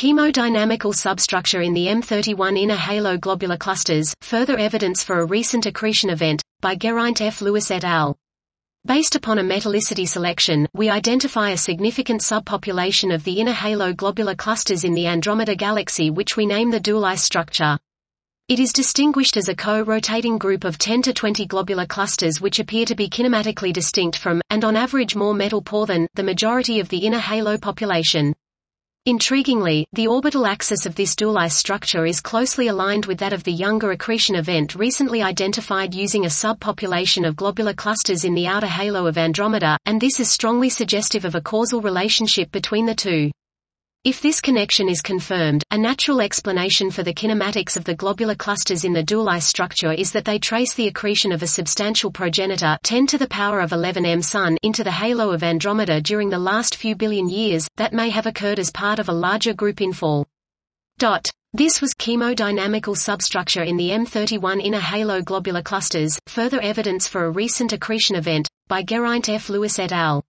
Chemodynamical substructure in the M31 inner halo globular clusters, further evidence for a recent accretion event, by Geraint F. Lewis et al. Based upon a metallicity selection, we identify a significant subpopulation of the inner halo globular clusters in the Andromeda galaxy which we name the Dulais structure. It is distinguished as a co-rotating group of 10 to 20 globular clusters which appear to be kinematically distinct from, and on average more metal poor than, the majority of the inner halo population. Intriguingly, the orbital axis of this Dulais structure is closely aligned with that of the younger accretion event recently identified using a subpopulation of globular clusters in the outer halo of Andromeda, and this is strongly suggestive of a causal relationship between the two. If this connection is confirmed, a natural explanation for the kinematics of the globular clusters in the Dulais structure is that they trace the accretion of a substantial progenitor 10 to the power of 11 m Sun into the halo of Andromeda during the last few billion years, that may have occurred as part of a larger group infall. Dot. This was chemodynamical substructure in the M31 inner halo globular clusters, further evidence for a recent accretion event, by Geraint F. Lewis et al.